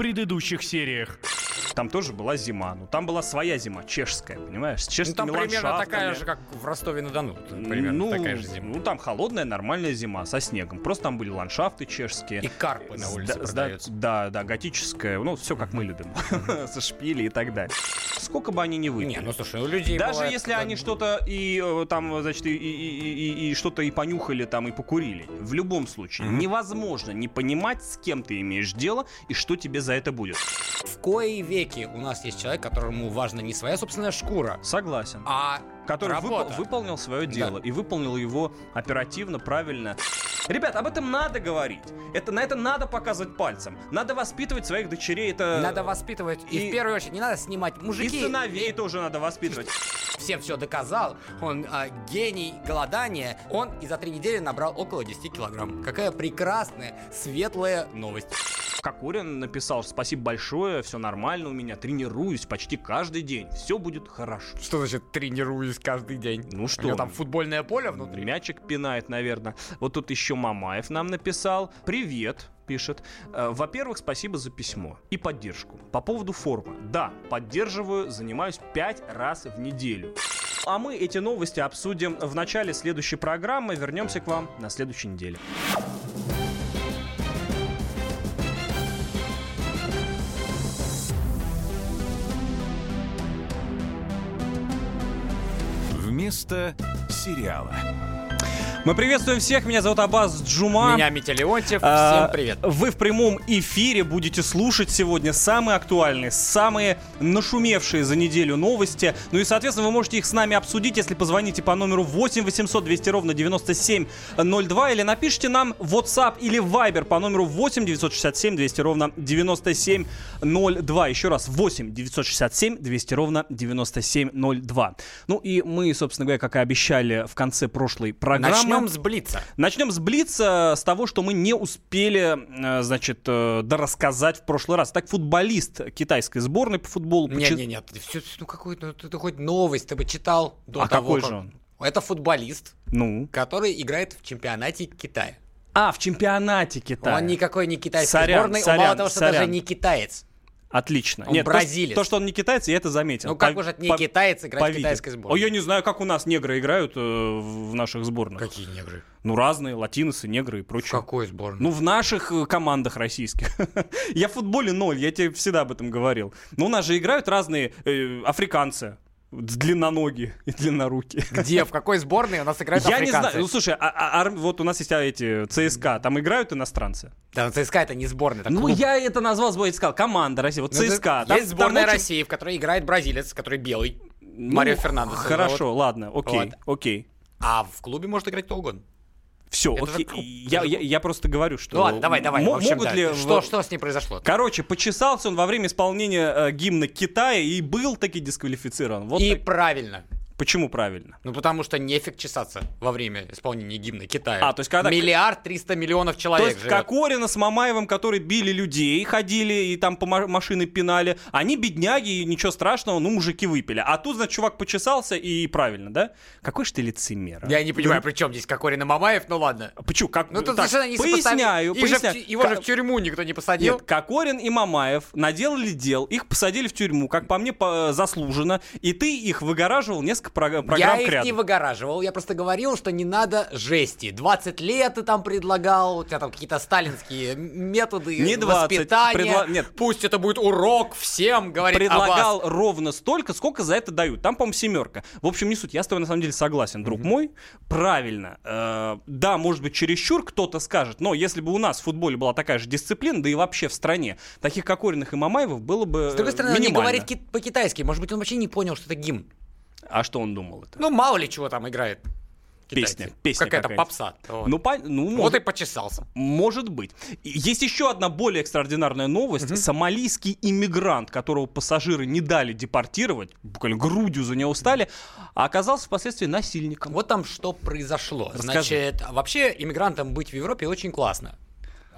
предыдущих сериях. Там тоже была зима. Ну, там была своя зима, чешская, понимаешь? С Ну, чешскими там примерно такая же, как в Ростове-на-Дону. Примерно ну, такая же зима. Ну, там холодная, нормальная зима со снегом. Просто там были ландшафты чешские. И карпы на улице да, продаются. Да, да, готическая. Ну, все как мы любим. Со шпили и так далее. Сколько бы они ни выпили. Не, ну слушай, у людей Даже бывает, если как они что-то и э, там, значит, и, и- и- и- и что-то и понюхали там и покурили, в любом случае невозможно не понимать, с кем ты имеешь дело и что тебе за это будет. В кои веки у нас есть человек, которому важна не своя собственная шкура, Согласен. а который выпол- работа. выполнил свое дело и выполнил его оперативно, правильно. Ребят, об этом надо говорить. Это, на это надо показывать пальцем. Надо воспитывать своих дочерей. Это... Надо воспитывать. И, и- в первую очередь не надо снимать И мужики. сыновей тоже надо воспитывать. Всем все доказал. Он а, гений голодания. Он и за три недели набрал около 10 килограмм. Какая прекрасная, светлая новость. Кокорин написал, спасибо большое, все нормально у меня, тренируюсь почти каждый день, все будет хорошо. Что значит тренируюсь каждый день? Ну У что? него там футбольное поле внутри. Мячик пинает, наверное. Вот тут еще Мамаев нам написал. Привет, пишет. «Э, Во-первых, спасибо за письмо и поддержку. По поводу формы. Да, поддерживаю, занимаюсь пять раз в неделю. А мы эти новости обсудим в начале следующей программы. Вернемся к вам на следующей неделе. Вместо сериала. Мы приветствуем всех. Меня зовут Абаз Джума. Меня Митя Леонтьев. А, Всем привет. Вы в прямом эфире будете слушать сегодня самые актуальные, самые нашумевшие за неделю новости. Ну и, соответственно, вы можете их с нами обсудить, если позвоните по номеру 8 800 200 ровно 9702 или напишите нам WhatsApp или Viber по номеру 8 967 200 ровно 9702. Еще раз, 8 967 200 ровно 9702. Ну и мы, собственно говоря, как и обещали в конце прошлой программы... Начнем с Блица. Начнем с Блица, с того, что мы не успели, э, значит, э, дорассказать в прошлый раз. Так, футболист китайской сборной по футболу... Нет, почи- нет, нет. Все, ну какой ну, ты, ты хоть новость ты бы читал до А того, какой как- же он? Это футболист, Ну? который играет в чемпионате Китая. А, в чемпионате Китая. Он никакой не китайский Сорян, сборной, он сорян, мало того, что сорян. даже не китаец. Отлично. Он Нет, то, бразилец. То, что он не китаец, я это заметил. Ну как По- может не по- китаец играть по в китайской О, сборной? я не знаю, как у нас негры играют э, в наших сборных. Какие негры? Ну, разные, латиносы, негры и В прочее. какой сборной? Ну, в наших э, командах российских. я в футболе ноль, я тебе всегда об этом говорил. Но у нас же играют разные э, африканцы. Длинноногие и длиннорукие. Где? В какой сборной у нас играют Я не африканцы? знаю. Ну, слушай, а- а- ар- вот у нас есть а, эти ЦСКА, там играют иностранцы. Да, ну, ЦСКА это не сборная, это Ну, клуб. я это назвал, сбой, сказал, команда России. Вот Ну, ЦСКА. там- Есть сборная там очень- России, в которой играет бразилец, который белый. Ну, Марио Фернандес. Хорошо, зовут. ладно, окей, Вот. окей. А в клубе может играть кто угодно. Все, Это окей. Я, же я, клуб. я просто говорю, что... Ну ладно, давай, давай. в общем, могут да. ли... Что, что с ней произошло? Короче, почесался он во время исполнения э, гимна Китая и был таки дисквалифицирован. Вот И так. правильно. Почему правильно? Ну, потому что нефиг чесаться во время исполнения гимна Китая. А, то есть когда- Миллиард триста миллионов То человек есть живет. Кокорина с Мамаевым, которые били людей, ходили и там по ма- машины пинали, они бедняги, и ничего страшного, ну, мужики выпили. А тут, значит, чувак почесался и правильно, да? Какой ж ты лицемер. а? Я не понимаю, при чем здесь Кокорин и Мамаев, ну ладно. Почему? Как... Ну, тут так, совершенно не Поясняю, Их же в поясняю. его же Ка- в тюрьму никто не посадил. Нет, Кокорин и Мамаев наделали дел, их посадили в тюрьму, как по мне, по- заслуженно, и ты их выгораживал несколько прог- программ я их кряду. не выгораживал, я просто говорил, что не надо жести. 20 лет ты там предлагал, у тебя там какие-то сталинские методы Не 20, воспитания. предла- нет. Пусть это будет урок всем, говорит предлагал Аббас. ровно столько, сколько за это дают. Там, по-моему, семерка. В общем, не суть. Я с тобой на самом деле согласен, друг мой. Правильно. Э, да, может быть, чересчур кто-то скажет, но если бы у нас в футболе была такая же дисциплина, да и вообще в стране, таких Кокориных и Мамаевых было бы С другой стороны, он не минимально. говорит ки- по-китайски. Может быть, он вообще не понял, что это гимн. А что он думал это? Ну, мало ли чего там играет. китайцы. Песня, песня Какая-то какая-то. попса. Вот. Ну, по- ну, вот может, и почесался. может быть. Есть еще одна более экстраординарная новость. Сомалийский иммигрант, которого пассажиры не дали депортировать, буквально грудью за него стали, а оказался впоследствии насильником. Вот там что произошло. Расскажи. Значит, вообще иммигрантам быть в Европе очень классно.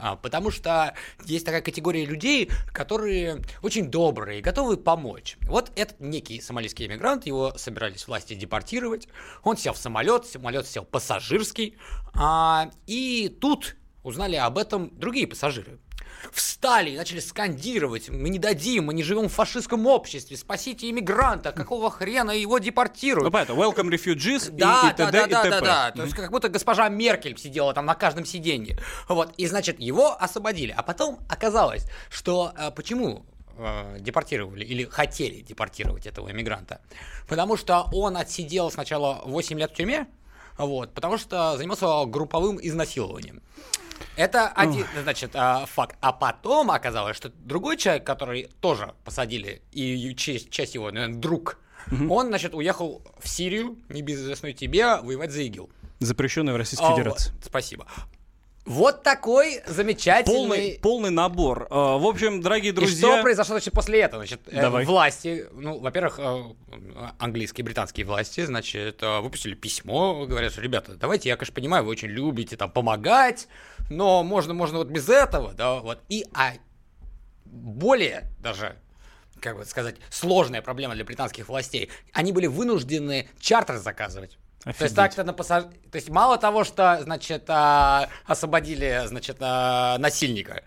А, потому что есть такая категория людей, которые очень добрые, готовы помочь. Вот этот некий сомалийский иммигрант, его собирались власти депортировать. Он сел в самолет, самолет сел пассажирский. а, и тут узнали об этом другие пассажиры. Встали и начали скандировать, мы не дадим, мы не живем в фашистском обществе, спасите иммигранта, какого хрена его депортируют. Ну, понятно, welcome refugees Да, и, и да, т.д. да, и да, да, да. То есть как будто госпожа Меркель сидела там на каждом сиденье. Вот. И значит, его освободили. А потом оказалось, что а, почему э, депортировали или хотели депортировать этого иммигранта? Потому что он отсидел сначала 8 лет в тюрьме, вот, потому что занимался групповым изнасилованием. Это один, значит, а, факт. А потом оказалось, что другой человек, который тоже посадили, и часть, часть его, наверное, друг, он, значит, уехал в Сирию, небезызвестную тебе, воевать за ИГИЛ. Запрещенный в Российской А, Федерации. Спасибо. Вот такой замечательный... Полный, полный набор. Э, В общем, дорогие И друзья... что произошло значит, после этого? Значит, э, Давай. власти, ну, во-первых, э, английские, британские власти, значит, выпустили письмо, говорят, что, ребята, давайте, я, конечно, понимаю, вы очень любите там помогать, но можно, можно вот без этого, да, вот. И, а более даже как бы сказать, сложная проблема для британских властей. Они были вынуждены чартер заказывать. То есть Офигеть. так-то на пассаж... То есть мало того, что, значит, а, освободили, значит, а, насильника,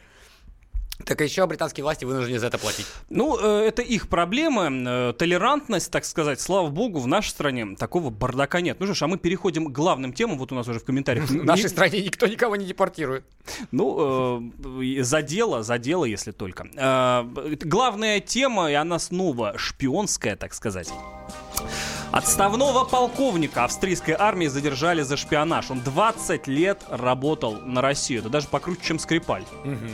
так еще британские власти вынуждены за это платить. Ну, э, это их проблемы. Э, Толерантность, так сказать, слава богу, в нашей стране такого бардака нет. Ну что ж, а мы переходим к главным темам. Вот у нас уже в комментариях. В нашей стране никто никого не депортирует. Ну, э, за дело, за дело, если только. Главная тема, и она снова шпионская, так сказать. Отставного полковника австрийской армии задержали за шпионаж. Он 20 лет работал на Россию. Это даже покруче, чем Скрипаль,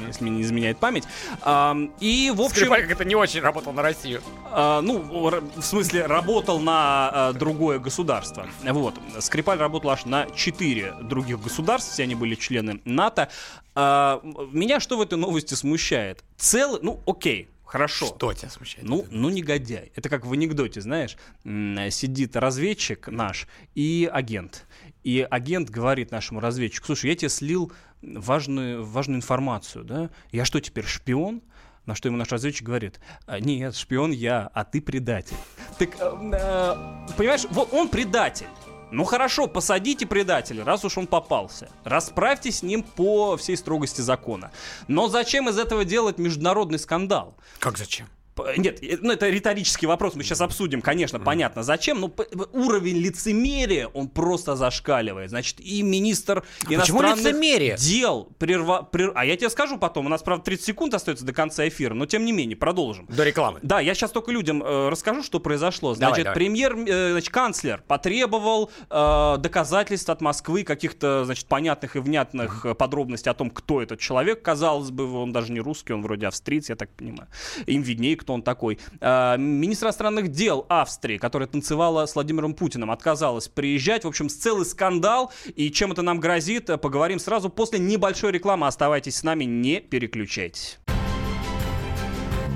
если мне не изменяет память. А, И, в общем... Скрипаль как это не очень работал на Россию. А, ну, в смысле, работал на а, другое государство. Вот. Скрипаль работал аж на четыре других государств, все они были члены НАТО. А, меня что в этой новости смущает? Целый, ну, окей, хорошо. Что тебя смущает? Ну, ну, негодяй. Это как в анекдоте, знаешь, сидит разведчик наш и агент. И агент говорит нашему разведчику, слушай, я тебе слил важную, важную информацию, да? Я что, теперь шпион? На что ему наш разведчик говорит, «А, нет, шпион я, а ты предатель. Так, э, э, понимаешь, вот он предатель. Ну хорошо, посадите предателя, раз уж он попался. Расправьте с ним по всей строгости закона. Но зачем из этого делать международный скандал? Как зачем? Нет, э, ну это риторический вопрос, мы сейчас обсудим, конечно, понятно, зачем, но уровень лицемерия, он просто зашкаливает. Значит, и министр почему иностранных лицемерие? дел прерва... прер- А я тебе скажу потом, у нас, правда, 30 секунд остается до конца эфира, но тем не менее, продолжим. До рекламы. Да, я сейчас только людям э, расскажу, что произошло. Давай, Значит, давай. премьер, э, значит, канцлер потребовал э, доказательств от Москвы, каких-то, значит, понятных и внятных э, подробностей о том, кто этот человек. Казалось бы, он даже не русский, он вроде австриец, я так понимаю. Им виднее, кто он такой. Э, министр иностранных дел Австрии, которая танцевала с Владимиром Путиным, отказалась приезжать. В общем, целый скандал. И чем это нам грозит, поговорим сразу после небольшой рекламы. Оставайтесь с нами, не переключайтесь.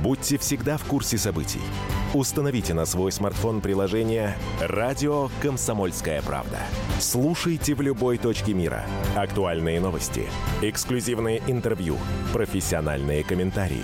Будьте всегда в курсе событий. Установите на свой смартфон приложение «Радио Комсомольская правда». Слушайте в любой точке мира. Актуальные новости, эксклюзивные интервью, профессиональные комментарии.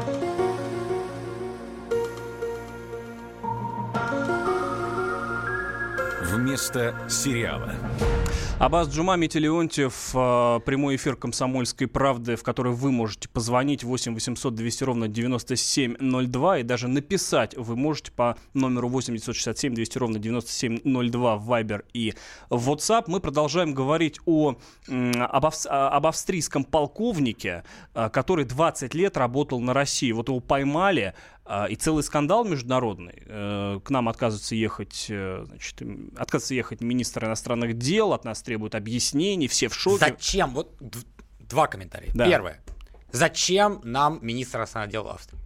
Вместо сериала. Абаз Джума, Митя Леонтьев, э, прямой эфир «Комсомольской правды», в который вы можете позвонить 8 800 200 ровно 9702 и даже написать вы можете по номеру 8 967 200 ровно 9702 в Viber и в WhatsApp. Мы продолжаем говорить о, об, об австрийском полковнике, э, который 20 лет работал на России. Вот его поймали, и целый скандал международный. Э, К нам отказывается ехать, э, значит, отказывается ехать министр иностранных дел, от нас требуют объяснений, все в шоке. Зачем? Вот два комментария. Да. Первое. Зачем нам министр иностранных дел Австрии?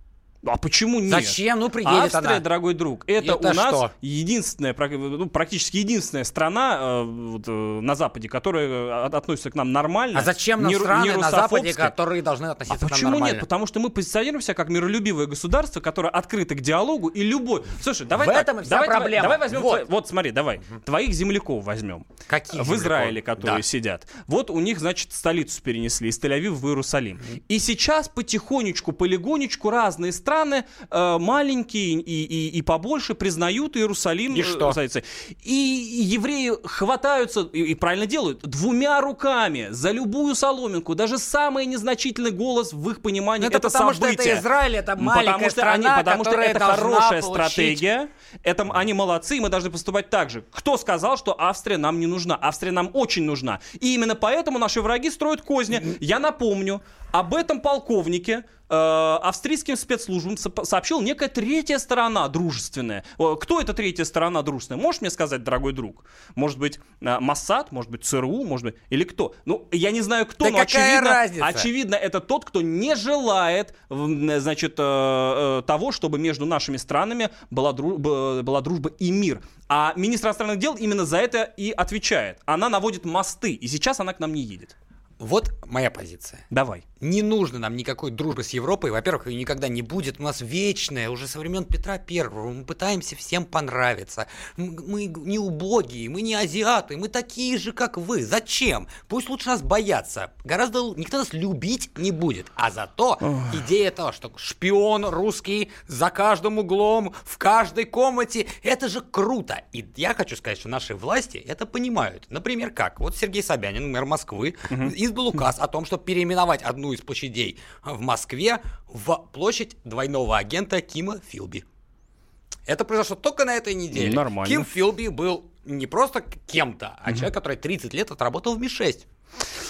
А почему нет? Зачем? Ну, приедет Австрия, она. дорогой друг, это, Это у нас что? единственная, ну, практически единственная страна э, вот, э, на Западе, которая э, от- относится к нам нормально. А зачем нам не ру- не страны на Западе, которые должны А относиться к нам почему нормально? нет? Потому что мы позиционируемся как миролюбивое государство, которое открыто к диалогу и любой. Слушай, давай В так, этом и вся давай, давай- проблема. Давай, возьмем. Вот. твои- вот смотри, давай. Твоих земляков возьмем. Каких В земляков? Израиле, которые Да. сидят. Вот у них, значит, столицу перенесли из Тель-Авива в Иерусалим. И сейчас потихонечку, полигонечку разные страны страны э, маленькие и, и, и побольше признают Иерусалим. И что? э, И, и евреи хватаются, и, и правильно делают, двумя руками за любую соломинку. Даже самый незначительный голос в их понимании Ну, это это потому, что событие. это Израиль, это маленькая потому что страна, они, потому что это хорошая получить- стратегия. Это они молодцы, и мы должны поступать так же. Кто сказал, что Австрия нам не нужна? Австрия нам очень нужна. И именно поэтому наши враги строят козни. Я напомню, об этом полковнике э, австрийским спецслужбам сообщил некая третья сторона дружественная. Кто эта третья сторона дружественная? Можешь мне сказать, дорогой друг? Может быть, э, Моссад, может быть, ЦРУ, может быть, или кто? Ну, я не знаю, кто, Да но очевидно, разница? очевидно, это тот, кто не желает, значит, э, э, того, чтобы между нашими странами была, дру- была дружба и мир. А министр иностранных дел именно за это и отвечает. Она наводит мосты, и сейчас она к нам не едет. Вот моя позиция. Давай. Не нужно нам никакой дружбы с Европой. Во-первых, ее никогда не будет. У нас вечная, уже со времен Петра Первого. Мы пытаемся всем понравиться. Мы не убогие, мы не азиаты, мы такие же, как вы. Зачем? Пусть лучше нас боятся. Гораздо никто нас любить не будет. А зато идея того, что шпион русский за каждым углом, в каждой комнате, это же круто. И я хочу сказать, что наши власти это понимают. Например, как? Вот Сергей Собянин, мэр Москвы, издал указ о том, чтобы переименовать одну из площадей в Москве в площадь двойного агента Кима Филби. Это произошло только на этой неделе. Нормально. Ким Филби был не просто кем-то, а человек, который 30 лет отработал в Ми-6.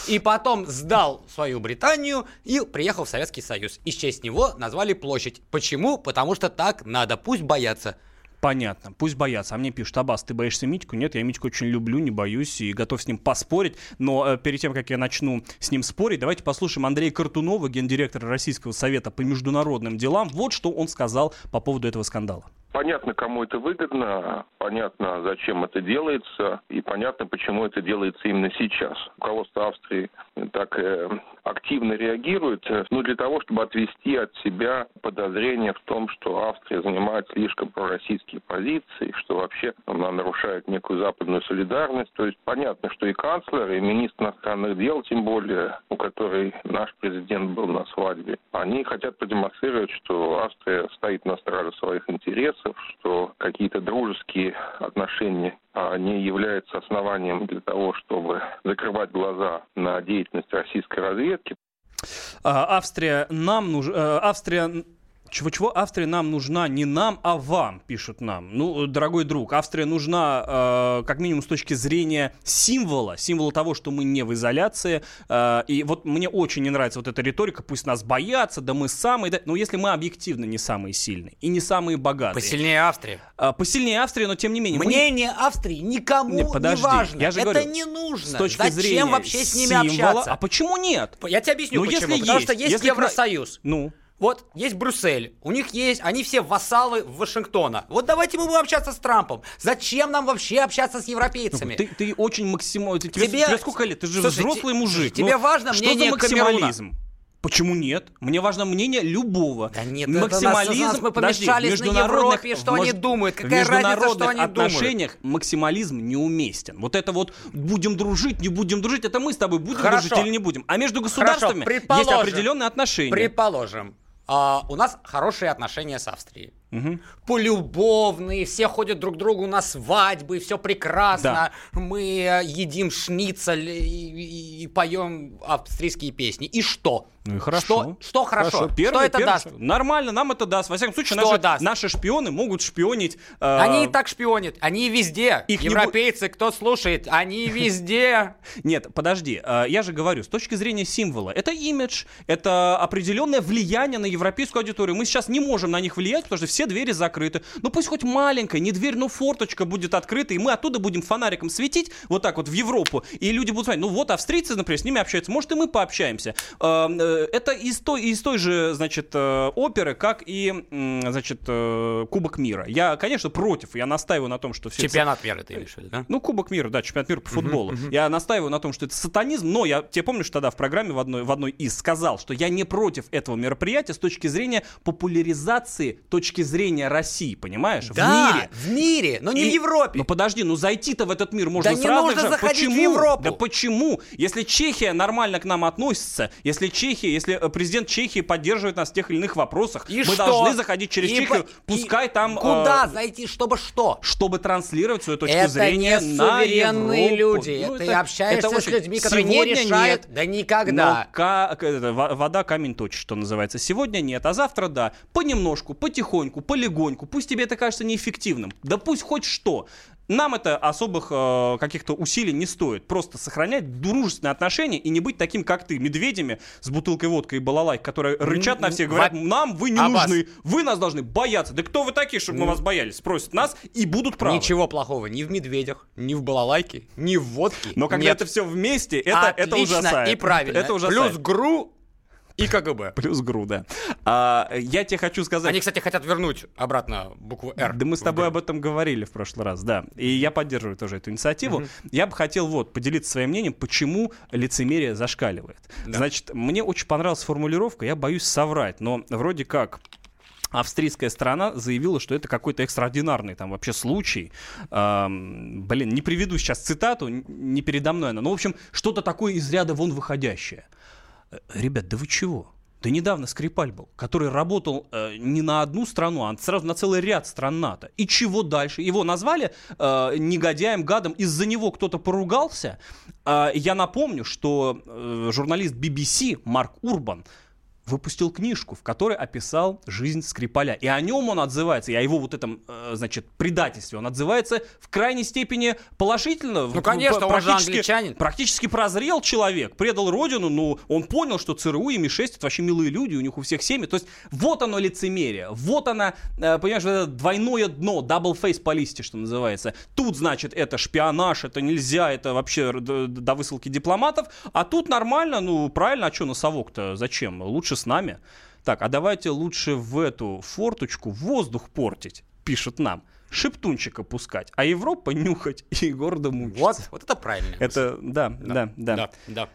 И потом сдал свою Британию и приехал в Советский Союз. И в честь него назвали площадь. Почему? Потому что так надо. Пусть боятся. Понятно, пусть боятся. А мне пишут, Аббас, ты боишься Митьку? Нет, я Митьку очень люблю, не боюсь и готов с ним поспорить. Но э, перед тем, как я начну с ним спорить, давайте послушаем Андрея Картунова, гендиректора Российского совета по международным делам. Вот что он сказал по поводу этого скандала. Понятно, кому это выгодно, понятно, зачем это делается, и понятно, почему это делается именно сейчас. Руководство Австрии так э, активно реагирует, э, ну, для того, чтобы отвести от себя подозрение в том, что Австрия занимает слишком пророссийские позиции, что вообще она нарушает некую западную солидарность. То есть понятно, что и канцлер, и министр иностранных дел, тем более, у которой наш президент был на свадьбе, они хотят продемонстрировать, что Австрия стоит на страже своих интересов, что какие-то дружеские отношения а, не являются основанием для того, чтобы закрывать глаза на деятельность российской разведки. А, Австрия нам нужна... Австрия... Чего-чего? Австрия нам нужна не нам, а вам, пишут нам. Ну, дорогой друг, Австрия нужна э, как минимум с точки зрения символа, символа того, что мы не в изоляции. Э, и вот мне очень не нравится вот эта риторика, пусть нас боятся, да мы самые... Да... Но если мы объективно не самые сильные и не самые богатые... Посильнее Австрии. э, посильнее Австрии, но тем не менее... мы не- Мнение Австрии никому Не, не, подожди, важно. я же это говорю, не нужно. С точки Зачем зрения вообще с ними символа- общаться? А почему нет? Я тебе объясню, Ну, почему. если Потому есть, что есть если Евросоюз. Ну, Вот есть Брюссель, у них есть, они все вассалы Вашингтона. Вот давайте мы будем общаться с Трампом. Зачем нам вообще общаться с европейцами? Ты, ты очень максимально... Тебе, Тебе- сколько лет? Ты же Слушай, взрослый те- мужик. тебе Ну, важно что мнение за максимализм? Почему нет? Мне важно мнение любого. Да нет, максимализм. нас- нас мы подожди, помешались в на Европе, что в они думают. в Какая разница, что они думают? отношениях максимализм неуместен. Вот это вот будем дружить, не будем дружить, это мы с тобой будем Хорошо. дружить или не будем. А между государствами есть определенные отношения. Предположим, а, у нас хорошие отношения с Австрией. Мгм. Полюбовные, все ходят друг к другу на свадьбы, все прекрасно. Мы э, едим шницель и, и- и поем австрийские песни. И что? Ну и хорошо. Что, что хорошо? Первый- что это первый даст? Нормально, нам это даст. Во всяком случае, Что наши, даст? наши шпионы могут шпионить. э, Они и так шпионят, они везде. Их не Европейцы, кто слушает, они везде. Нет, подожди, э, я же говорю, с точки зрения символа, это имидж, это определенное влияние на европейскую аудиторию. Мы сейчас не можем на них влиять, потому что все двери закрыты. Ну пусть хоть маленькая, не дверь, но форточка будет открыта, и мы оттуда будем фонариком светить вот так вот в Европу, и люди будут смотреть, ну вот австрийцы, например, с ними общаются, может и мы пообщаемся. Это из той, из той же, значит, э, оперы, как и, значит, э, Кубок мира. Я, конечно, против, я настаиваю на том, что все это Чемпионат мира ты имеешь в виду, да? ну, Кубок мира, да, чемпионат мира по футболу. Я настаиваю на том, что это сатанизм, но я тебе помнишь тогда в программе в одной, в одной из сказал, что я не против этого мероприятия с точки зрения популяризации точки зрения России, понимаешь? в мире. в мире, но не И- в Европе. Ну подожди, ну зайти-то в этот мир можно Да с не нужно же- заходить в почему? Европу. Да почему? Если Чехия нормально к нам относится, если Чехия Чехии, если э, президент Чехии поддерживает нас в тех или иных вопросах, И мы что? должны заходить через И Чехию, по- пускай и там... э, Куда зайти, чтобы что? чтобы транслировать свою точку Это зрения не на суверенные люди. Ну, это, и общаешься это с очень- людьми, которые не Сегодня решают. нет. Да никогда. Но ка- вода камень точит, что называется. Сегодня нет, а завтра да. Понемножку, потихоньку, полегоньку. Пусть тебе это кажется неэффективным. Да пусть хоть что. Нам это особых э, каких-то усилий не стоит. Просто сохранять дружественные отношения и не быть таким, как ты, медведями с бутылкой водки и балалайк, которые рычат на всех, говорят, Во- нам вы не Аббас. нужны, вы нас должны бояться. Да кто вы такие, чтобы мы вас боялись? Спросят нас и будут правы. Ничего плохого ни в медведях, ни в балалайке, ни в водке. Но когда Нет. это все вместе, это, это Отлично ужасает. и правильно. Это ужасает. Плюс ГРУ и КГБ. Плюс ГРУ, да. А, я тебе хочу сказать... Они, кстати, хотят вернуть обратно букву «Р». Да мы с тобой об этом говорили в прошлый раз, да. И я поддерживаю тоже эту инициативу. Я бы хотел вот поделиться своим мнением, почему лицемерие зашкаливает. Значит, мне очень понравилась формулировка, я боюсь соврать, но вроде как австрийская сторона заявила, что это какой-то экстраординарный там вообще случай. Ам, блин, не приведу сейчас цитату, не передо мной она. Ну, в общем, что-то такое из ряда вон выходящее. Э, Ребят, да вы чего? Да недавно Скрипаль был, который работал э, не на одну страну, а сразу на целый ряд стран НАТО. И чего дальше? Его назвали э, негодяем, гадом. Из-за него кто-то поругался. А, я напомню, что э, журналист BBC Марк Урбан выпустил книжку, в которой описал жизнь Скрипаля. И о нем он отзывается, и о его вот этом, э, значит, предательстве, он отзывается в крайней степени положительно. Ну, конечно, он же англичанин. Практически прозрел человек, предал родину, но он понял, что ЦРУ и МИ-6 это вообще милые люди, у них у всех семьи. То есть вот оно лицемерие, вот оно, э, понимаешь, вот это двойное дно, double face policy, что называется. Тут, значит, это шпионаж, это нельзя, это вообще до, до высылки дипломатов, а тут нормально, ну, правильно, а что носовок-то, зачем? Лучше с нами. Так, а давайте лучше в эту форточку воздух портить, пишут нам. Шептунчика пускать, а Европа нюхать и гордо мучиться. Вот, вот это правильно. Это, да, да, да. да, да.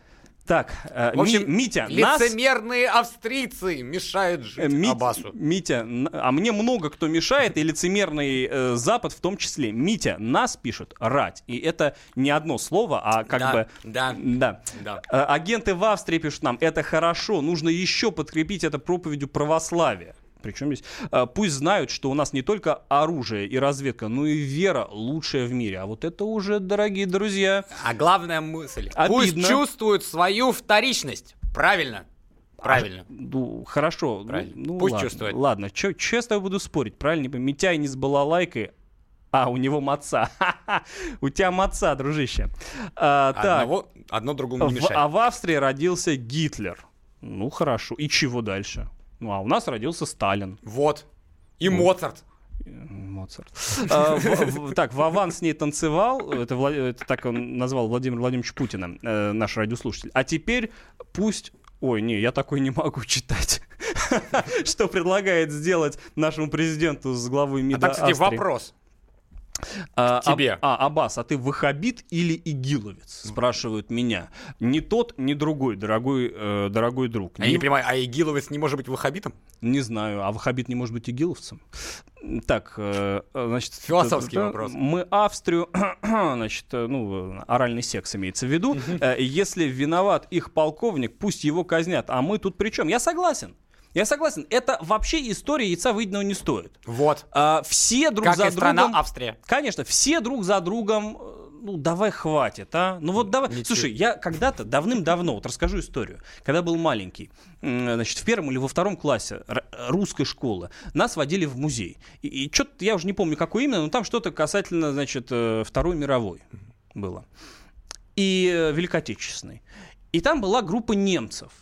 Так, э, В общем, Ми- Митя, нас... лицемерные австрийцы мешают э, жить Мит- Аббасу. Митя, а мне много кто мешает, и лицемерный э, Запад в том числе. Митя, нас пишут рать. И это не одно слово, а как Да, бы... да, Да. да. Э, Агенты в Австрии пишут нам, это хорошо, нужно еще подкрепить это проповедью православия. Причем здесь э, пусть знают, что у нас не только оружие и разведка, но и вера лучшая в мире. А вот это уже, дорогие друзья, А главная мысль. Обидно. Пусть чувствуют свою вторичность. Правильно. Правильно. Ну, хорошо. ну, Правильно. Ну, Пусть ладно, чувствует. Ладно, что я с тобой буду спорить? Правильно. Митяй не с балалайкой, а у него маца. У тебя маца, дружище. А, так, Одного, одно другому не в- мешает. а в Австрии родился Гитлер. Ну, хорошо. И чего дальше? Ну, а у нас родился Сталин. Вот. И Моцарт. Моцарт. А, в- в- Так, Вован с ней танцевал. Это, Вла- это так он назвал Владимир Владимирович Путина, э, наш радиослушатель. А теперь пусть... Ой, не, я такой не могу читать. Что предлагает сделать нашему президенту с главой А МИДа так, кстати, Австрии. вопрос. А, тебе. А, а, Аббас, а ты ваххабит или игиловец? Спрашивают меня. Ни тот, ни другой, дорогой, э, дорогой друг. Я Ни- не понимаю, а Игиловец не может быть ваххабитом? не знаю, а ваххабит не может быть игиловцем? Так, э, значит... Философский т- вопрос. Мы Австрию, значит, э, ну, оральный секс имеется в виду. Э, Если виноват их полковник, пусть его казнят. А мы тут при чем? Я согласен. Я согласен. Это вообще история яйца выеденного не стоит. Вот. А, все друг Как за и страна другом... Австрия. Конечно, все друг за другом, э, ну давай хватит, а? Ну вот давай. Ничего. Слушай, я когда-то давным-давно, вот расскажу историю, когда был маленький, значит, в первом или во втором классе русской школы нас водили в музей. И, что-то, я уже не помню, какой именно, но там что-то касательно, значит, э, Второй мировой было. И э, Великой Отечественной. И там была группа немцев.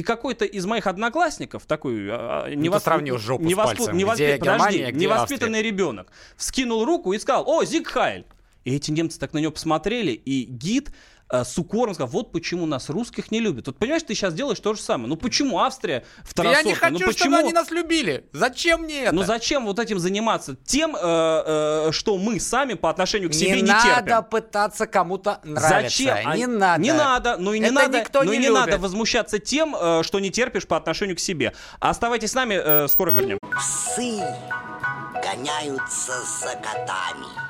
И какой-то из моих одноклассников, такой а, а, невос- сравнил жопу с невоспу- пальцем, невоспи- где подожди, Германия, где невоспитанный ребенок. Вскинул руку и сказал, о, Зиг Хайль. И эти немцы так на него посмотрели, и гид э, с укором сказал, вот почему нас русских не любят. Вот понимаешь, ты сейчас делаешь то же самое. Ну почему Австрия Я второсортная? не хочу, ну, чтобы почему... они нас любили. Зачем мне это? Ну зачем вот этим заниматься? Тем, э, э, что мы сами по отношению к себе не, не надо терпим. пытаться кому-то нравиться. Зачем? Не А- надо. Не надо, ну и не Это надо, никто ну и не не надо любит. возмущаться тем, э, что не терпишь по отношению к себе. Оставайтесь с нами, э, скоро вернем. Псы гоняются за котами.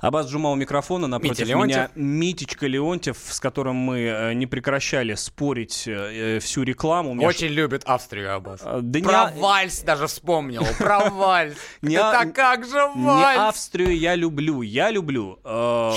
Абаз Джума у микрофона, напротив Митя меня. Митечка Леонтьев, с которым мы э, не прекращали спорить э, э, всю рекламу. Очень любит Австрию, Аббас. Э, да не Про а- вальс даже вспомнил. Про вальс. Не Это а- как же Не вальс? Австрию я люблю. Я люблю...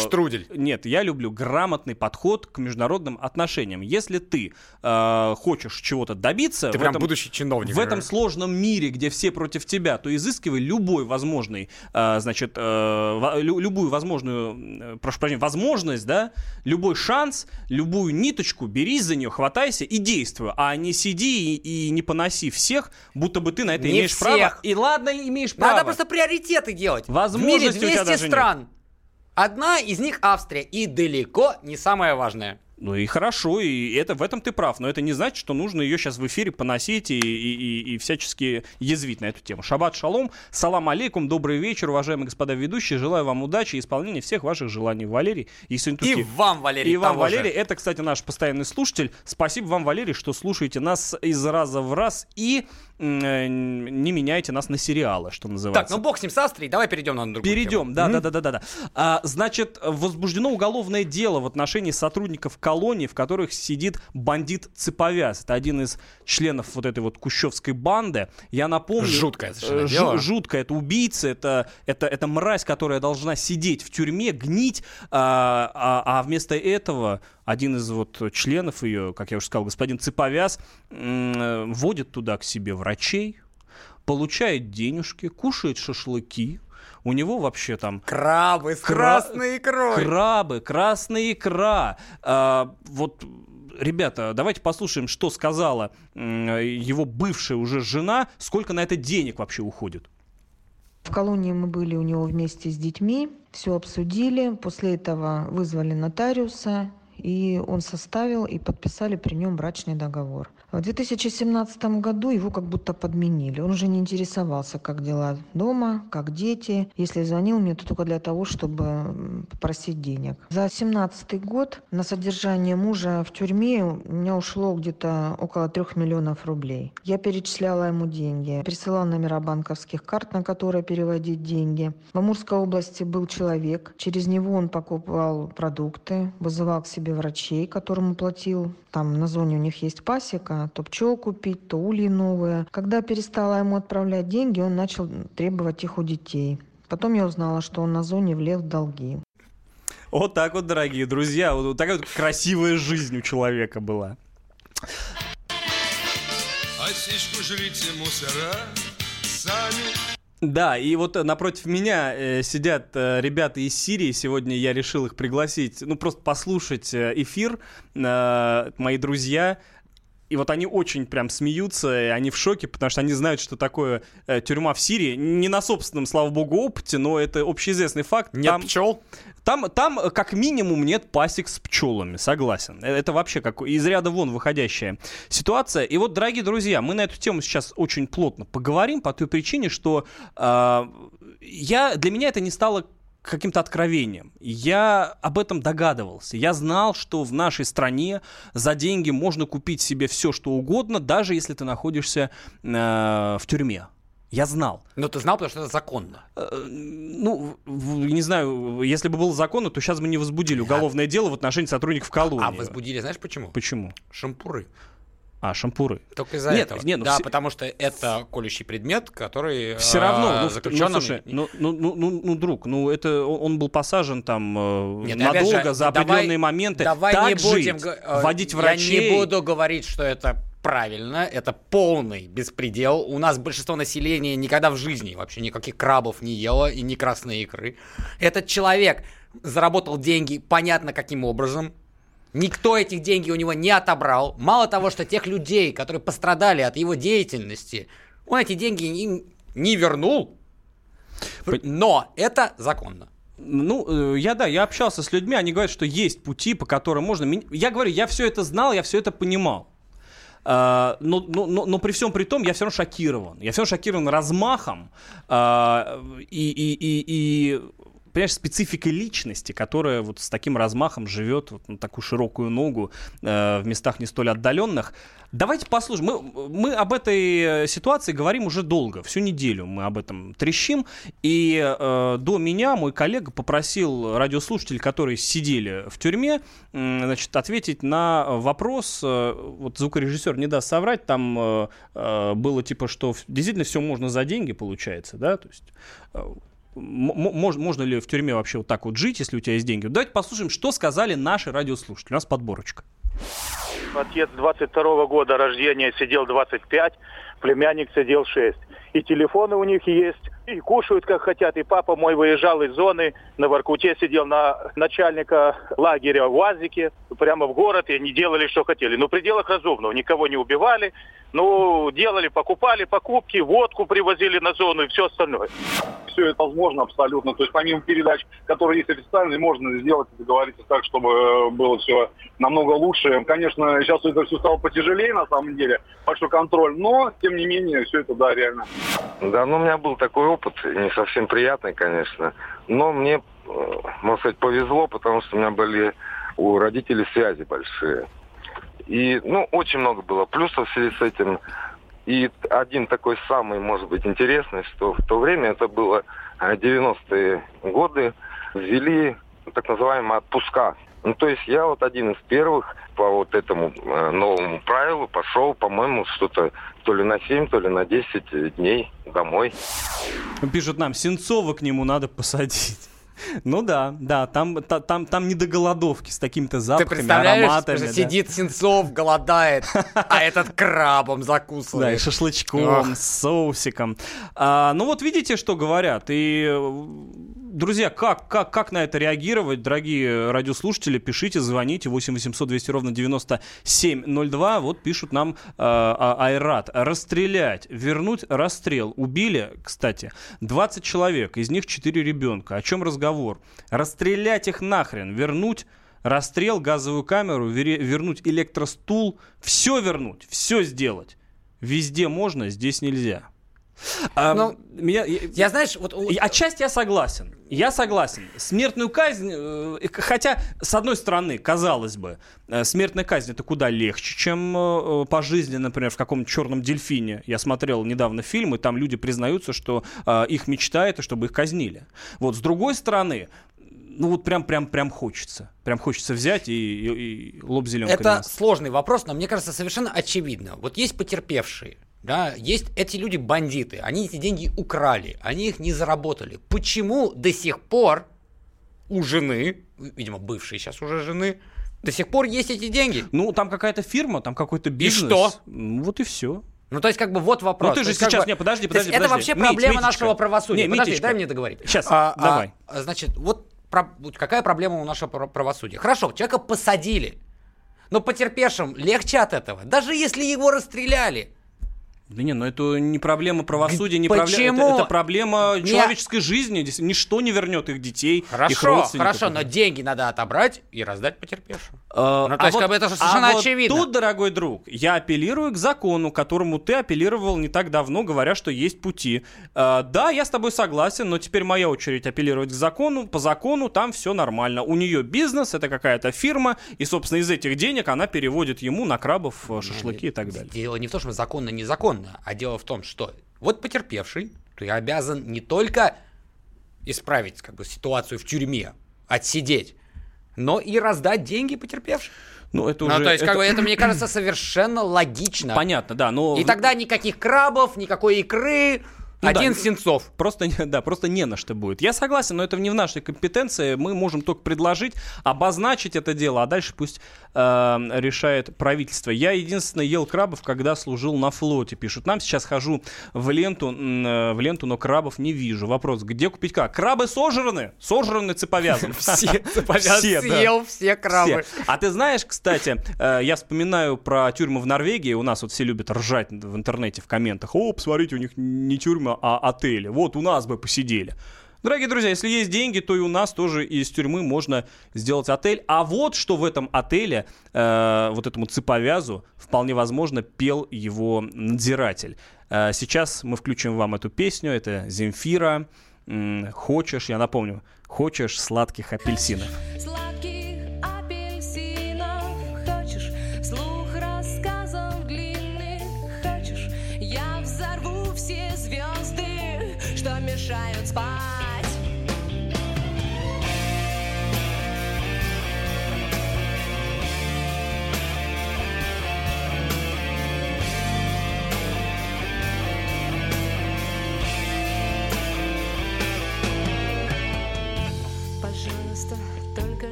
Штрудель. Нет, я люблю грамотный подход к международным отношениям. Если ты хочешь чего-то добиться... Ты прям будущий чиновник. В этом сложном мире, где все против тебя, то изыскивай любой возможный, значит, любую возможную, э, прошу прощения, возможность, да, любой шанс, любую ниточку, берись за нее, хватайся и действуй, а не сиди и, и не поноси всех, будто бы ты на это Не имеешь всех. право. И ладно, имеешь право. Надо просто приоритеты делать. В мире Возможностей у тебя 200 даже нет. стран. Одна из них Австрия. И далеко не самая важная. Ну и хорошо, и это в этом ты прав, но это не значит, что нужно ее сейчас в эфире поносить и, и, и- и всячески язвить на эту тему. Шаббат шалом, салам алейкум, добрый вечер, уважаемые господа ведущие, желаю вам удачи и исполнения всех ваших желаний. Валерий и И Сентуки. вам, Валерий, И вам, того же. Валерий, это, кстати, наш постоянный слушатель. Спасибо вам, Валерий, что слушаете нас из раза в раз и не меняете нас на сериалы, что называется. Так, ну бог с ним с Австрией, давай перейдем на другую Перейдем, да, да, да, да, да, да. А, значит, возбуждено уголовное дело в отношении сотрудников колонии, в которых сидит бандит Цеповяз. Это один из членов вот этой вот кущевской банды. Я напомню... Жуткое совершенно э, жу- дело. Жуткое. Это убийца, это, это, это мразь, которая должна сидеть в тюрьме, гнить, а, а- а вместо этого один из вот членов ее, как я уже сказал, господин Цеповяз, м, э, водит туда к себе врачей, получает денежки, кушает шашлыки. У него вообще там Крабы с Кра- красной икрой. крабы, красная икра. А, вот, ребята, давайте послушаем, что сказала его бывшая уже жена, сколько на это денег вообще уходит. В колонии мы были у него вместе с детьми, все обсудили. После этого вызвали нотариуса, и он составил и подписали при нем брачный договор. В 2017 году его как будто подменили. Он уже не интересовался, как дела дома, как дети. Если звонил мне, то только для того, чтобы попросить денег. За 2017 год на содержание мужа в тюрьме у меня ушло где-то около трех миллионов рублей. Я перечисляла ему деньги, присылала номера банковских карт, на которые переводить деньги. В Амурской области был человек, через него он покупал продукты, вызывал к себе врачей, которым платил. Там на зоне у них есть пасека, то пчел купить, то ульи новые. Когда перестала ему отправлять деньги, он начал требовать их у детей. Потом я узнала, что он на зоне влез в долги. Вот так вот, дорогие друзья, вот такая вот красивая жизнь у человека была. А сиську жрите мусора сами. Да, и вот э, напротив меня э, сидят э, ребята из Сирии. Сегодня я решил их пригласить, ну, просто послушать э, эфир. Э, мои друзья. И вот они очень прям смеются, и они в шоке, потому что они знают, что такое э, тюрьма в Сирии. Не на собственном, слава богу, опыте, но это общеизвестный факт. Нет Там- пчел? Там, там э, как минимум нет пасек с пчелами, согласен. Э, Это вообще как из ряда вон выходящая ситуация. И вот, дорогие друзья, мы на эту тему сейчас очень плотно поговорим по той причине, что э, я, для меня это не стало каким-то откровением. Я об этом догадывался. Я знал, что в нашей стране за деньги можно купить себе все, что угодно, даже если ты находишься э, в тюрьме. Я знал. Ну, ты знал, потому что это законно. Э, Ну, не знаю, если бы было законно, то сейчас бы не возбудили уголовное дело в отношении сотрудников колонии. А возбудили, знаешь почему? Почему? Шампуры. А, шампуры. Только из-за Нет, этого. нет, ну да, все- потому что это колющий предмет, который Все а, равно, ну, заключенным- ну, слушай, ну, ну, ну, ну, ну, друг, ну, это он был посажен там э, Нет, надолго же, за давай- определенные моменты. Давай так не будем жить, э, водить врачей. Я не буду говорить, что это правильно, это полный беспредел. У нас большинство населения никогда в жизни вообще никаких крабов не ело и ни красной икры. Этот человек заработал деньги, понятно каким образом. Никто этих деньги у него не отобрал. Мало того, что тех людей, которые пострадали от его деятельности, он эти деньги им не вернул. Но это законно. Ну, э, я да, я общался с людьми, они говорят, что есть пути, по которым можно... Я говорю, я все это знал, я все это понимал. А, но, но, но, но при всем при том я все равно шокирован. Я все равно шокирован размахом а, и, и, и, и понимаешь, спецификой личности, которая вот с таким размахом живет вот на такую широкую ногу э, в местах не столь отдаленных. Давайте послушаем. Мы, мы об этой э, ситуации говорим уже долго, всю неделю мы об этом трещим. И э, до меня мой коллега попросил радиослушателей, которые сидели в тюрьме, м, значит, ответить на вопрос. э, вот звукорежиссер не даст соврать, там э, э, было типа, что действительно все можно за деньги, получается, да, то есть... э, мож- можно ли в тюрьме вообще вот так вот жить, если у тебя есть деньги? Давайте послушаем, что сказали наши радиослушатели. У нас подборочка. Отец 22 года рождения сидел 25, племянник сидел 6. И телефоны у них есть, и кушают как хотят. И папа мой выезжал из зоны, на Воркуте сидел на начальника лагеря в УАЗике, прямо в город, и они делали, что хотели. Но в пределах разумного, никого не убивали, ну, делали, покупали покупки, водку привозили на зону и все остальное. все это возможно абсолютно. То есть помимо передач, которые есть официальные, можно сделать и договориться так, чтобы э, было все намного лучше. Конечно, сейчас это все стало потяжелее на самом деле, большой контроль, но тем не менее все это да, реально. Да, ну у меня был такой опыт, не совсем приятный, конечно, но мне, э, можно сказать, повезло, потому что у меня были у родителей связи большие. И, ну, очень много было плюсов в связи с этим. И один такой самый, может быть, интересный, что в то время, это было э, 90-е годы, ввели так называемые отпуска. Ну, то есть я вот один из первых по вот этому э, новому правилу пошел, по-моему, что-то то ли на 7, то ли на 10 дней домой. Пишут нам, Сенцова к нему надо посадить. Ну да, да, там, та- там, там не до голодовки с такими-то Ты запахами, представляешь, ароматами. что да. сидит Сенцов, голодает, а этот крабом Да, и закусывает. шашлычком, с соусиком. А, ну вот видите, что говорят. И, друзья, как, как, как на это реагировать, дорогие радиослушатели, пишите, звоните 8 800 200 ровно 9702. Вот пишут нам э, а- Айрат. Расстрелять, вернуть расстрел. Убили, кстати, 20 человек, из них 4 ребенка. О чем разговор? Расстрелять их нахрен, вернуть расстрел, газовую камеру, вернуть электростул, все вернуть, все сделать. Везде можно, здесь нельзя. А, Ну, меня, я, Я, знаешь, вот... Отчасти я согласен. Я согласен. Смертную казнь, э, хотя, с одной стороны, казалось бы, э, смертная казнь это куда легче, чем э, по жизни, например, в каком-то черном дельфине. Я смотрел недавно фильм, и там люди признаются, что их мечта это, чтобы их казнили. Вот, с другой стороны, ну вот прям, прям, прям хочется. Прям хочется взять и, и- и лоб зеленкой Это сложный вопрос, но мне кажется совершенно очевидно. Вот есть потерпевшие, да, есть эти люди бандиты, они эти деньги украли, они их не заработали. Почему до сих пор у жены, видимо, бывшей сейчас уже жены, до сих пор есть эти деньги? Ну, там какая-то фирма, там какой-то бизнес. что? Ну, вот и все. Ну, то есть, как бы, вот вопрос. Ну, ты же есть, сейчас... бы- Не, подожди, есть подожди, Это подожди. вообще Мить, проблема Митечка. нашего правосудия. Не, Подожди, Митечка. дай мне договорить. Щас, А, а, давай. значит, вот про- какая проблема у нашего право- правосудия? Хорошо, человека посадили, но потерпевшим легче от этого, даже если его расстреляли. Да не, ну это не проблема правосудия, не Почему? проблема. Это, это проблема Не- человеческой жизни. Здесь Ничто не вернет их детей, их Хорошо, родственников. хорошо, но деньги надо отобрать и раздать потерпевшим. А, Ну, то есть, как бы это же совершенно а вот очевидно. тут, дорогой друг, я апеллирую к закону, которому ты апеллировал не так давно, говоря, что есть пути. А, да, я с тобой согласен, но теперь моя очередь апеллировать к закону. По закону там все нормально. У нее бизнес, это какая-то фирма, и, собственно, из этих денег она переводит ему на крабов, э, шашлыки и так далее. Дело не в том, что законно незаконно, а дело в том, что вот потерпевший, ты обязан не только исправить как бы, ситуацию в тюрьме, отсидеть, но и раздать деньги потерпевшим. Ну, это Ну, уже... то есть, как это- бы, это, мне кажется, совершенно логично. Понятно, да, но... И тогда никаких крабов, никакой икры, Ну да, один ну, Сенцов. Просто, не- да, просто не на что будет. Я согласен, но это не в нашей компетенции. Мы можем только предложить, обозначить это дело, а дальше пусть э, решает правительство. Я единственное ел крабов, когда служил на флоте, пишут. Нам сейчас хожу в ленту, э, в ленту, но крабов не вижу. Вопрос, где купить как? Крабы сожраны? Сожраны цеповязом. Все да. съел, все крабы. А ты знаешь, кстати, э, я вспоминаю про тюрьмы в Норвегии. У нас вот все любят ржать в интернете в комментах. О, посмотрите, у них не тюрьма, а отели. Вот у нас бы посидели. Дорогие друзья, если есть деньги, то и у нас тоже из тюрьмы можно сделать отель. А вот что в этом отеле, э, вот этому цеповязу, вполне возможно, пел его надзиратель. Э, сейчас мы включим вам эту песню. Это Земфира. М, Хочешь, я напомню, хочешь сладких апельсинов. Сладких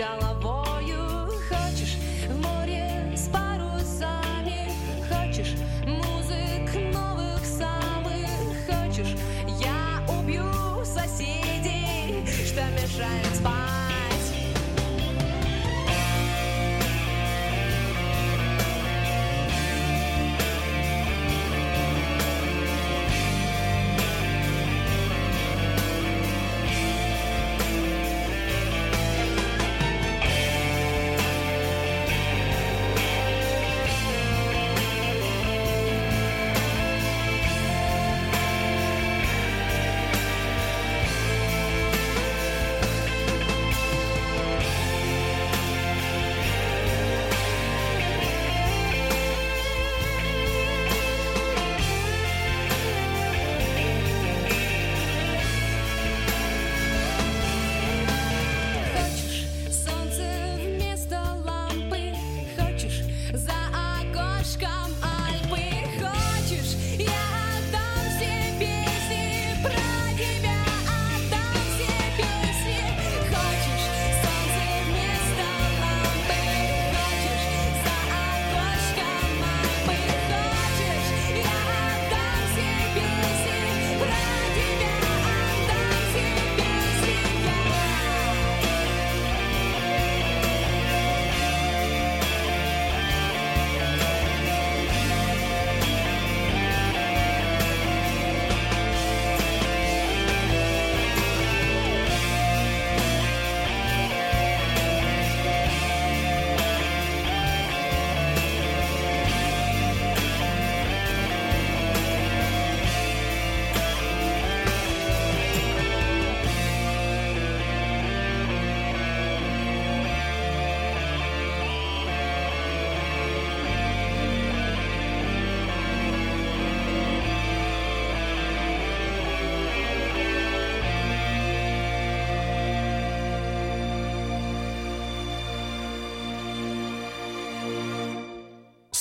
galão.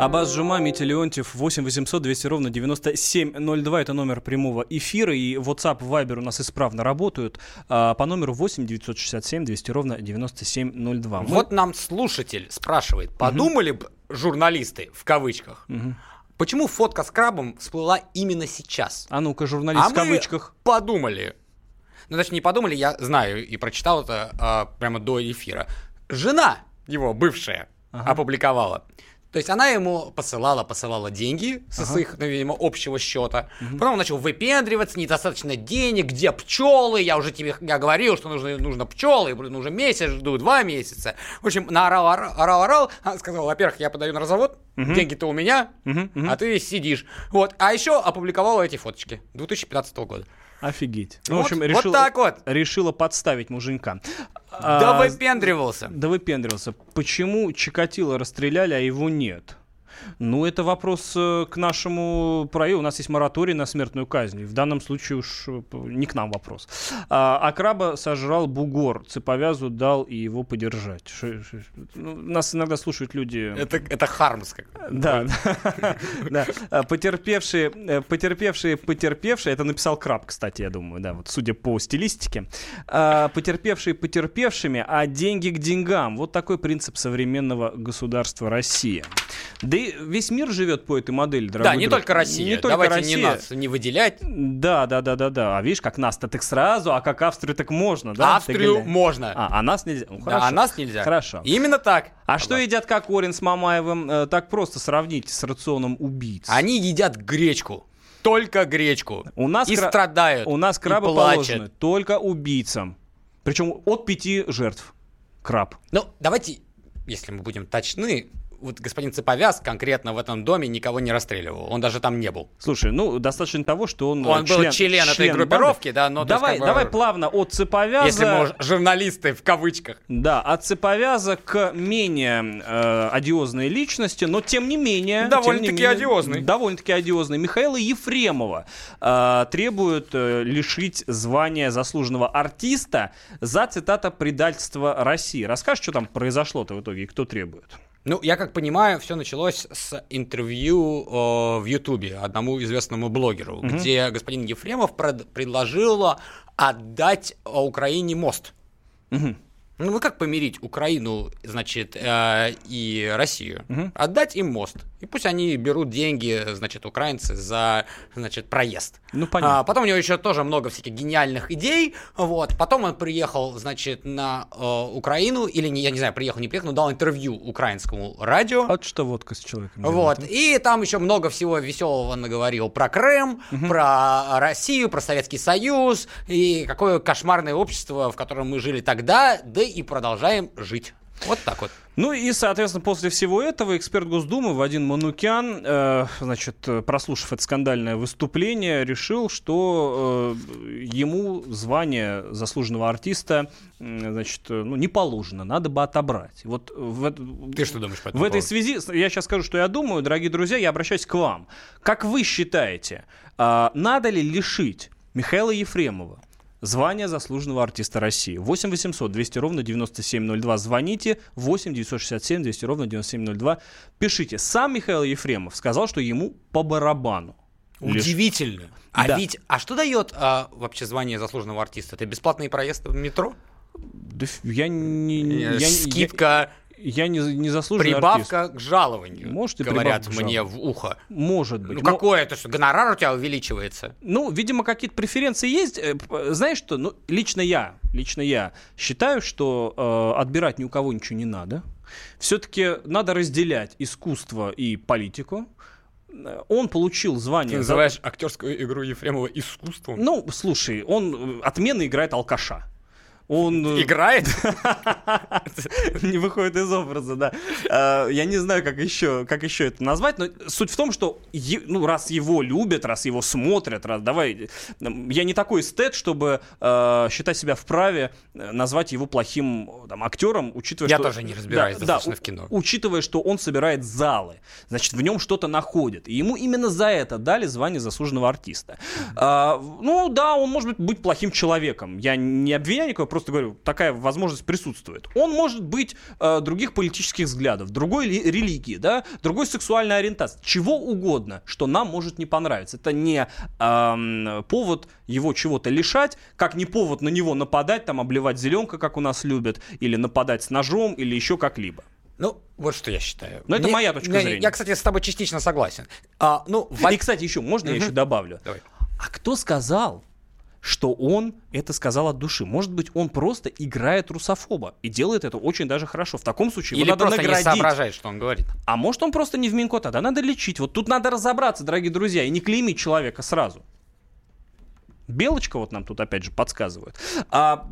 Абаз Жума, Митя Леонтьев, 8 800 200 ровно 9702. Это номер прямого эфира. И WhatsApp, Viber у нас исправно работают. а, по номеру 8 967 200 ровно 9702. Мы- Вот нам слушатель спрашивает, подумали бы журналисты, в кавычках, почему фотка с крабом всплыла именно сейчас? А ну-ка, журналист А в мы кавычках. подумали. Ну, значит, не подумали, я знаю и прочитал это а, прямо до эфира. Жена его, бывшая, опубликовала. То есть она ему посылала, посылала деньги со Ага. своих, ну, видимо, общего счета. Потом он начал выпендриваться, недостаточно денег, где пчелы, я уже тебе я говорил, что нужно, нужно пчелы, блин, уже месяц жду, два месяца. В общем, наорал, орал, орал, орал. Она сказала, во-первых, я подаю на развод, Мгм. деньги-то у меня, а ты сидишь. Вот. А еще опубликовала эти фоточки 2015 года. Офигеть. Ну, Вот- в общем, вот решила, так вот. решила подставить муженька. Да А, выпендривался. Да выпендривался. Почему Чикатило расстреляли, а его нет? Ну, это вопрос э, к нашему правительству. У нас есть мораторий на смертную казнь. В данном случае уж э, не к нам вопрос. А, а краба сожрал бугор, цеповязу дал и его подержать. Ш- ш- ну, нас иногда слушают люди... Это, это Хармс. Да, да. А, Потерпевшие, э, потерпевшие, потерпевшие, это написал Краб, кстати, я думаю, да, вот судя по стилистике. А, Потерпевшие потерпевшими, а деньги к деньгам. Вот такой принцип современного государства Россия. Да и весь мир живет по этой модели, дорогой Да, не друг. только Россия. Не только Давайте не Россия. нас не выделять. Да, да, да, да, да. А видишь, как нас-то так сразу, а как Австрию так можно, да? Австрию глянь. можно. А, а нас нельзя. Ну, Да, хорошо. а нас нельзя. Хорошо. Именно так. А что едят Кокорин с Мамаевым? Э, Так просто сравните с рационом убийц. Они едят гречку. Только гречку. У нас и кра- страдают. У нас крабы положены только убийцам. Причем от пяти жертв. Краб. Ну, давайте, если мы будем точны, вот господин Цеповяз конкретно в этом доме никого не расстреливал. Он даже там не был. Слушай, ну достаточно того, что он, Он э, был член этой член группировки, банды. да, но, то есть, давай, как бы, давай плавно от цеповяза. Если мы журналисты в кавычках. Да, от цеповяза к менее э, одиозной личности, но тем не менее... Довольно-таки одиозной. Довольно-таки одиозной. Михаила Ефремова э, требуют э, лишить звания заслуженного артиста за, цитата, предательство России. Расскажешь, что там произошло-то в итоге и кто требует? Ну, я как понимаю, все началось с интервью э, в Ютубе одному известному блогеру, Мгм. где господин Ефремов пред- предложил отдать э, Украине мост. Ну, ну как помирить Украину, значит, э, и Россию? Отдать им мост. И пусть они берут деньги, значит, украинцы за, значит, проезд. Ну, понятно. А, потом у него еще тоже много всяких гениальных идей. Вот. Потом он приехал, значит, на э, Украину, или, не, я не знаю, приехал, не приехал, но дал интервью украинскому радио. Вот что водка с человеком Вот. делает, И там еще много всего веселого наговорил про Крым, про Россию, про Советский Союз, и какое кошмарное общество, в котором мы жили тогда, да и продолжаем жить. Вот так вот. Ну и, соответственно, после всего этого эксперт Госдумы Вадим Манукян, э, значит, э, прослушав это скандальное выступление, решил, что э, ему звание заслуженного артиста, м, значит, э, ну, не положено, надо бы отобрать. Вот в, Ты что думаешь по этому в этой поводу? связи, я сейчас скажу, что я думаю, дорогие друзья, я обращаюсь к вам. Как вы считаете, а, надо ли лишить Михаила Ефремова Звание заслуженного артиста России. 8 800 200 ровно 9702. Звоните. 8 967 200 ровно 9702. Пишите. Сам Михаил Ефремов сказал, что ему по барабану. Лишь- Удивительно. А Да. ведь, а что дает а, вообще звание заслуженного артиста? Это бесплатный проезд в метро? Да я не... я, скидка, Я, не, не заслуженный прибавка артист. к жалованию. Может, и говорят мне в ухо. Может быть. Ну Но- какое это, что гонорар у тебя увеличивается? Ну, видимо, какие-то преференции есть. Э, Знаешь что? Ну, лично я, лично я считаю, что э, отбирать ни у кого ничего не надо. Все-таки надо разделять искусство и политику. Э, Он получил звание. Ты за- называешь актерскую игру Ефремова искусством? Ну, слушай, он э, отменно играет алкаша. Он... э, Играет? не выходит из образа, да. А, Я не знаю, как еще, как еще это назвать, но суть в том, что ну, раз его любят, раз его смотрят, раз давай, я не такой эстет, чтобы э, считать себя вправе э, назвать его плохим э, там, актером, учитывая, Я что... тоже не разбираюсь Да, достаточно да, в кино. Учитывая, что он собирает залы, значит, в нем что-то находит. И ему именно за это дали звание заслуженного артиста. А, ну да, он может быть, быть плохим человеком. Я не обвиняю никого, просто говорю, такая возможность присутствует. Он может быть э, других политических взглядов, другой ли- религии, да, другой сексуальной ориентации, чего угодно, что нам может не понравиться. Это не ам, повод его чего-то лишать, как не повод на него нападать, там обливать зеленка, как у нас любят, или нападать с ножом, или еще как-либо. Ну, вот что я считаю. Но это Мне- моя точка не, зрения. Я, кстати, с тобой частично согласен. А, ну, во- И, кстати, еще, можно я Мгм. еще добавлю? Давай. А кто сказал, что он это сказал от души? Может быть, он просто играет русофоба и делает это очень даже хорошо. В таком случае его Или надо просто не наградить. соображает, что он говорит. А может, он просто не в Минко, тогда надо лечить. Вот тут надо разобраться, дорогие друзья, и не клеймить человека сразу. Белочка вот нам тут опять же подсказывает. А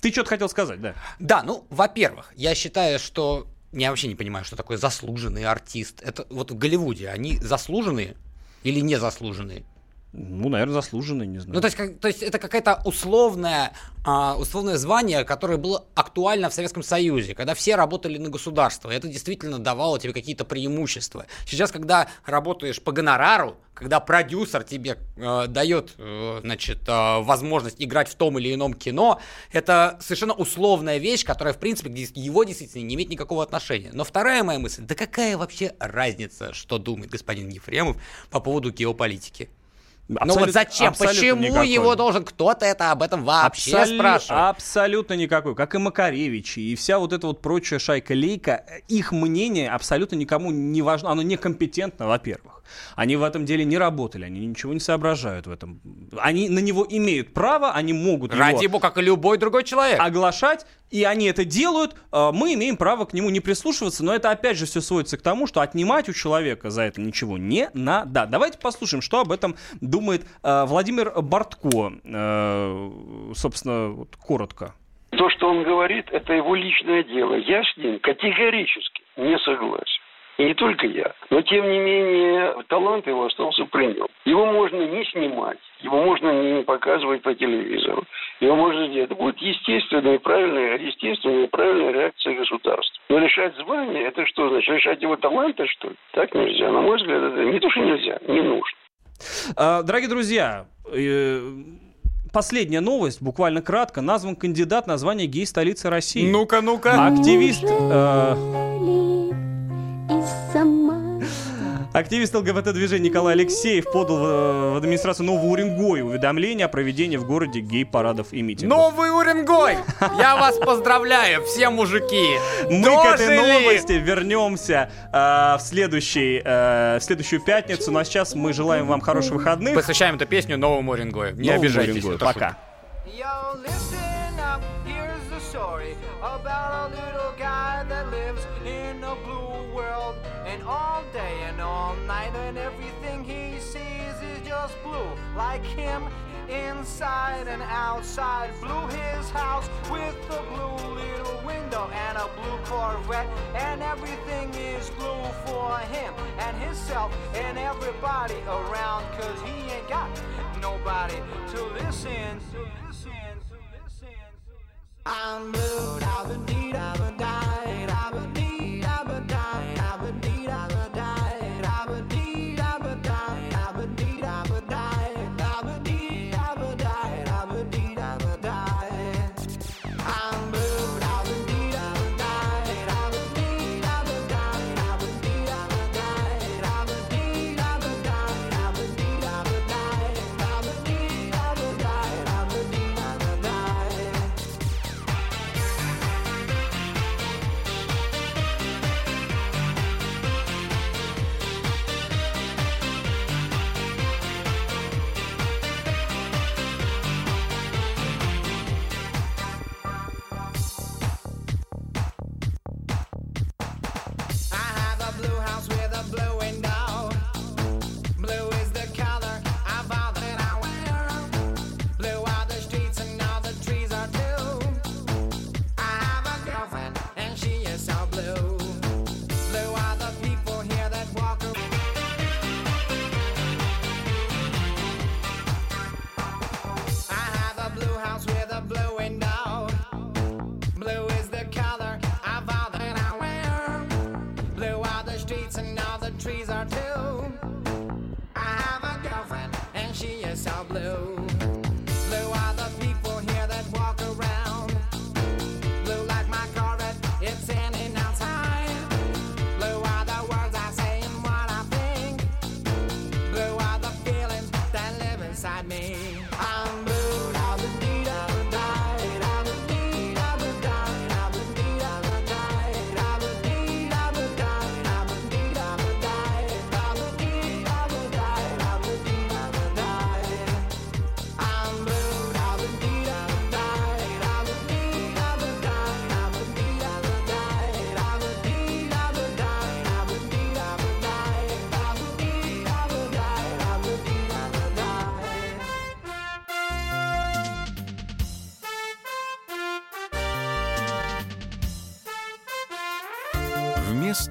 ты что-то хотел сказать, да? Да, ну, во-первых, я считаю, что... Я вообще не понимаю, что такое заслуженный артист. Это вот в Голливуде они заслуженные или не заслуженные? Ну, наверное, заслуженный, не знаю. Ну, то есть, как- то есть это какая-то условная, а, условное звание, которое было актуально в Советском Союзе, когда все работали на государство. Это действительно давало тебе какие-то преимущества. Сейчас, когда работаешь по гонорару, когда продюсер тебе э, дает, э, значит, э, возможность играть в том или ином кино, это совершенно условная вещь, которая, в принципе, его действительно не имеет никакого отношения. Но вторая моя мысль, да какая вообще разница, что думает господин Ефремов по поводу геополитики? Ну вот зачем? Почему никакой. его должен кто-то это об этом вообще Абсолю- спрашивать? Абсолютно никакой. Как и Макаревич, и вся вот эта вот прочая шайка-лейка, их мнение абсолютно никому не важно. Оно некомпетентно, во-первых. Они в этом деле не работали, они ничего не соображают в этом. Они на него имеют право, они могут Ради его бога, как и любой другой человек. оглашать, и они это делают, э, мы имеем право к нему не прислушиваться, но это опять же все сводится к тому, что отнимать у человека за это ничего не надо. Давайте послушаем, что об этом думает э, Владимир Бортко, э, собственно, вот коротко. То, что он говорит, это его личное дело. Я с ним категорически не согласен. И не только я. Но, тем не менее, талант его остался при нем. Его можно не снимать, его можно не показывать по телевизору. Его можно сделать. Это будет естественная и правильная, естественная и правильная реакция государства. Но лишать звания, это что значит? Лишать его таланта, что ли? Так нельзя. На мой взгляд, это не то, что нельзя, не нужно. Э, Дорогие друзья, э, последняя новость, буквально кратко. Назван кандидат на звание гей-столицы России. Ну-ка, ну-ка. Активист... э, Активист ЛГБТ-движения Николай Алексеев подал в, в администрацию Нового Уренгоя уведомление о проведении в городе гей-парадов и митингов. Новый Уренгой! Я вас поздравляю, все мужики! Мы к этой Дожили! новости вернемся э, в, следующий, э, в следующую пятницу. Ну а сейчас мы желаем вам хороших выходных. Посвящаем эту песню новому Уренгою. Не Новому обижайтесь. Уренгою. Пока. Yo, all day and all night, and everything he sees is just blue. Like him, inside and outside. Blue his house with a blue little window and a blue Corvette. And everything is blue for him and himself and everybody around. Cause he ain't got nobody to listen. To. I'm blue, da ba dee da ba die,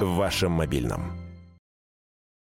В вашем мобильном.